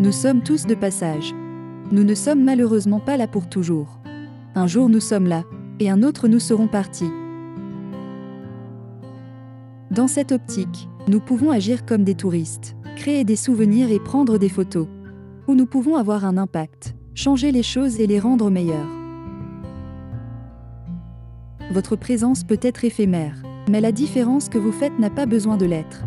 Nous sommes tous de passage. Nous ne sommes malheureusement pas là pour toujours. Un jour nous sommes là, et un autre nous serons partis. Dans cette optique, nous pouvons agir comme des touristes, créer des souvenirs et prendre des photos. Ou nous pouvons avoir un impact, changer les choses et les rendre meilleures. Votre présence peut être éphémère, mais la différence que vous faites n'a pas besoin de l'être.